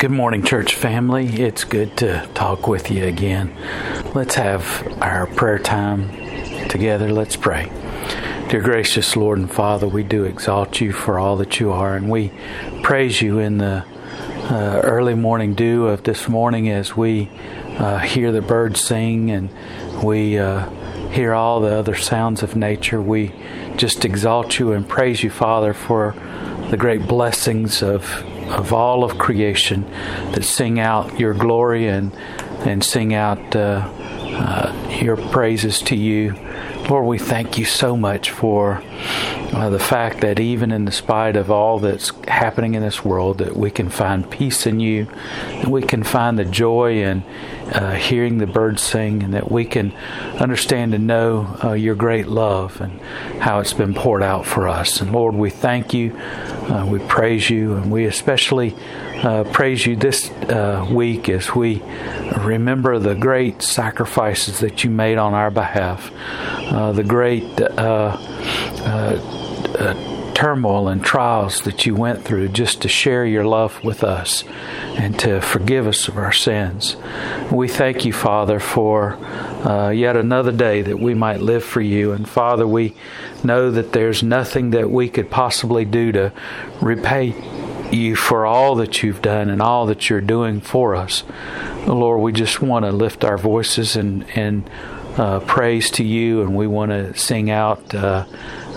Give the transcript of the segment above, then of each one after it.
Good morning, church family. It's good to talk with you again. Let's have our prayer time together. Let's pray. Dear gracious Lord and Father, we do exalt you for all that you are, and we praise you in the uh, early morning dew of this morning as we uh, hear the birds sing and we uh, hear all the other sounds of nature. We just exalt you and praise you, Father, for the great blessings of of all of creation that sing out your glory and and sing out uh, uh, your praises to you. Lord, we thank you so much for uh, the fact that even in the spite of all that's happening in this world, that we can find peace in you, that we can find the joy in uh, hearing the birds sing, and that we can understand and know uh, your great love and how it's been poured out for us. And Lord, we thank you, uh, we praise you, and we especially uh, praise you this uh, week as we remember the great sacrifices that you made on our behalf, uh, the great uh, uh, turmoil and trials that you went through just to share your love with us and to forgive us of our sins. We thank you, Father, for uh, yet another day that we might live for you. And Father, we know that there's nothing that we could possibly do to repay you for all that you've done and all that you're doing for us. Lord, we just want to lift our voices and, and uh, praise to you, and we want to sing out uh,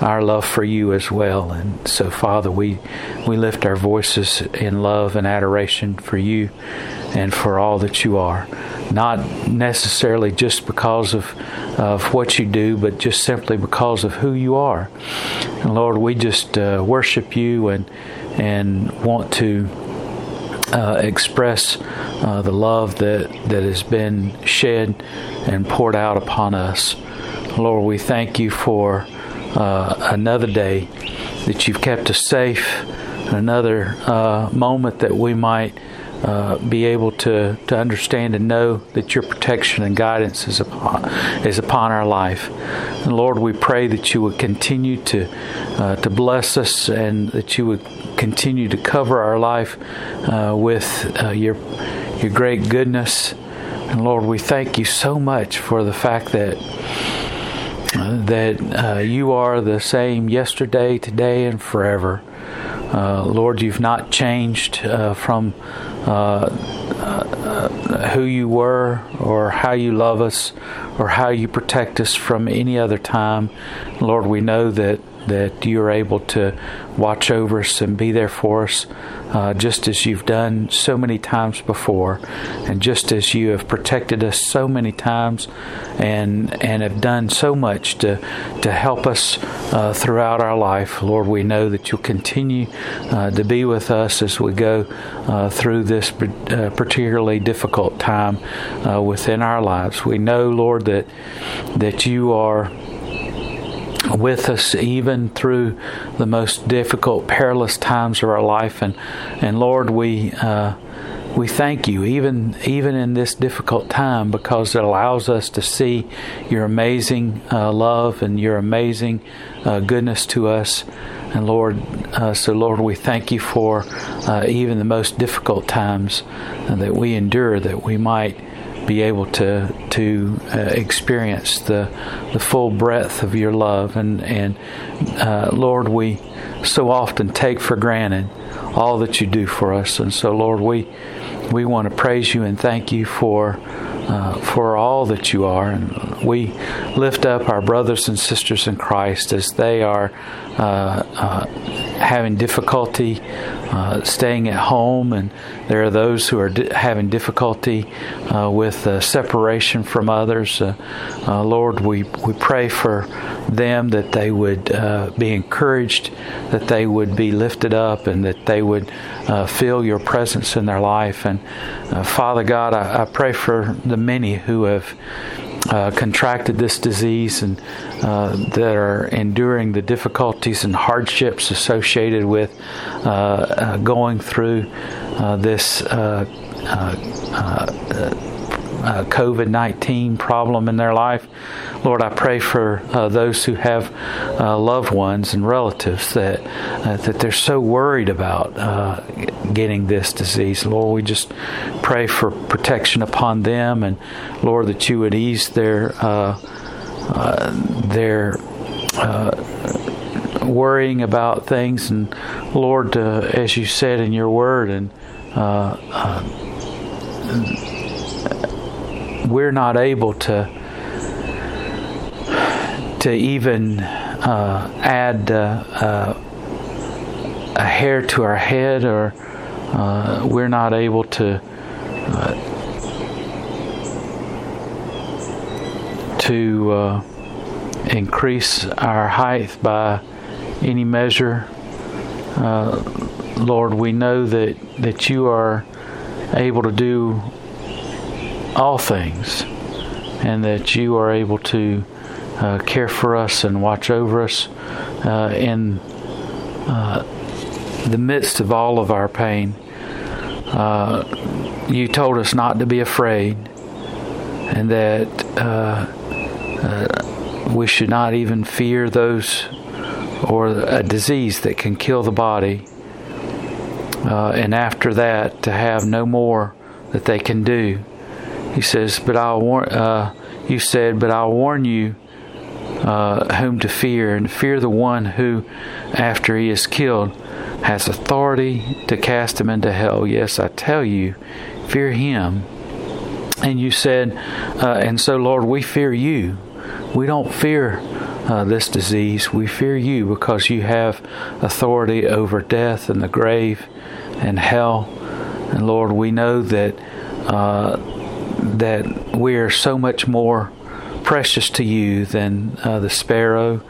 our love for you as well. And so, Father, we we lift our voices in love and adoration for you and for all that you are. Not necessarily just because of of what you do, but just simply because of who you are. And Lord, we just uh, worship you and and want to uh, express uh, the love that, that has been shed and poured out upon us. Lord, we thank you for uh, another day that you've kept us safe, another uh, moment that we might uh, be able to, to understand and know that your protection and guidance is upon, is upon our life. And Lord, we pray that you would continue to, uh, to bless us and that you would continue to cover our life uh, with uh, your, your great goodness. And Lord, we thank you so much for the fact that that uh, you are the same yesterday, today, and forever. Uh, Lord, you've not changed uh, from uh, uh, who you were or how you love us or how you protect us from any other time. Lord, we know that that you are able to watch over us and be there for us, uh, just as you've done so many times before, and just as you have protected us so many times, and and have done so much to to help us uh, throughout our life. Lord, we know that you'll continue uh, to be with us as we go uh, through this uh, particularly difficult time uh, within our lives. We know, Lord, that that you are with us even through the most difficult, perilous times of our life. And, and Lord, we, uh, we thank you even even in this difficult time because it allows us to see your amazing uh, love and your amazing uh, goodness to us and lord uh, so lord we thank you for uh, even the most difficult times that we endure that we might be able to to uh, experience the the full breadth of your love. And and uh, Lord we so often take for granted all that you do for us. And so Lord we we want to praise you and thank you for uh, for all that you are and we lift up our brothers and sisters in Christ as they are uh, uh, having difficulty uh, staying at home, and there are those who are di- having difficulty uh, with uh, separation from others. Lord, we, we pray for them that they would be encouraged, that they would be lifted up, and that they would feel your presence in their life. And Father God, I, I pray for the many who have uh, contracted this disease and uh, that are enduring the difficulties and hardships associated with uh, uh going through uh, this uh, COVID 19 problem in their life. Lord, I pray for uh, those who have uh, loved ones and relatives that uh, that they're so worried about uh, getting this disease. Lord, we just pray for protection upon them, and Lord, that you would ease their uh, their worrying about things. And Lord, as you said in your word, and we're not able to to even uh, add uh, a hair to our head, or uh, we're not able to uh, to uh, increase our height by any measure. Lord, we know that that you are able to do all things, and that you are able to uh, care for us and watch over us uh, in uh, the midst of all of our pain. Uh, you told us not to be afraid, and that uh, uh, we should not even fear those or a disease that can kill the body. and after that, to have no more that they can do. He says, "But I'll warn." Uh, you said, "But I'll warn you uh, whom to fear, and fear the one who, after he is killed, has authority to cast him into hell. Yes, I tell you, fear him." And you said, uh, "And so, Lord, we fear you. We don't fear." Uh, this disease. We fear you because you have authority over death and the grave and hell. And Lord, we know that uh, that we are so much more precious to you than uh, the sparrow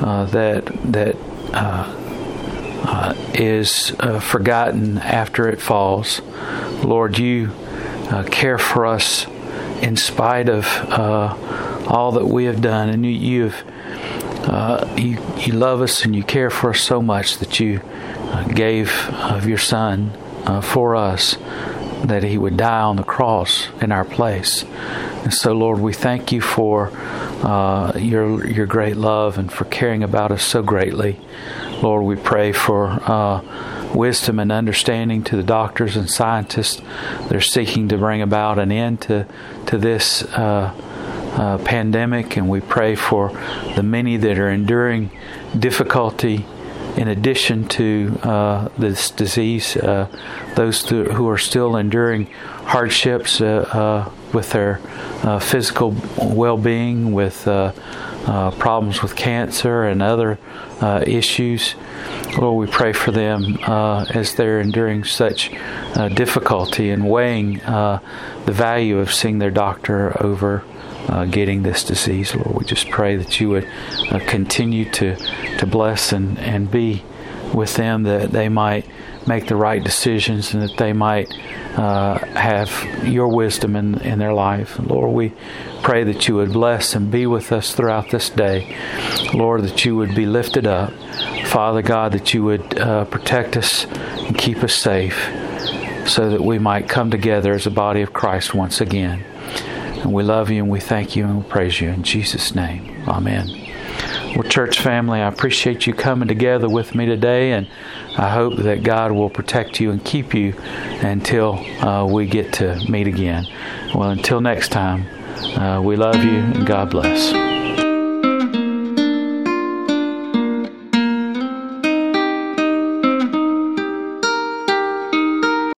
uh, that that uh, uh is uh, forgotten after it falls. Lord, you care for us in spite of all that we have done, and you you've, you you love us and you care for us so much that you gave of your Son for us that he would die on the cross in our place. And so, Lord, we thank you for uh, your your great love and for caring about us so greatly. Lord, we pray for uh, wisdom and understanding to the doctors and scientists that are seeking to bring about an end to to this. Uh, uh pandemic, and we pray for the many that are enduring difficulty in addition to uh, this disease, uh, those th- who are still enduring hardships uh, uh with their uh, physical well being, with problems with cancer and other issues. Lord, we pray for them as they're enduring such difficulty and weighing the value of seeing their doctor over uh, getting this disease. Lord, we just pray that you would uh, continue to, to bless and, and be with them, that they might make the right decisions and that they might uh, have your wisdom in, in their life. Lord, we pray that you would bless and be with us throughout this day. Lord, that you would be lifted up. Father God, that you would uh, protect us and keep us safe so that we might come together as a body of Christ once again. And we love you and we thank you and we praise you in Jesus' name. Amen. Well, church family, I appreciate you coming together with me today, and I hope that God will protect you and keep you until uh, we get to meet again. Well, until next time, uh, we love you and God bless.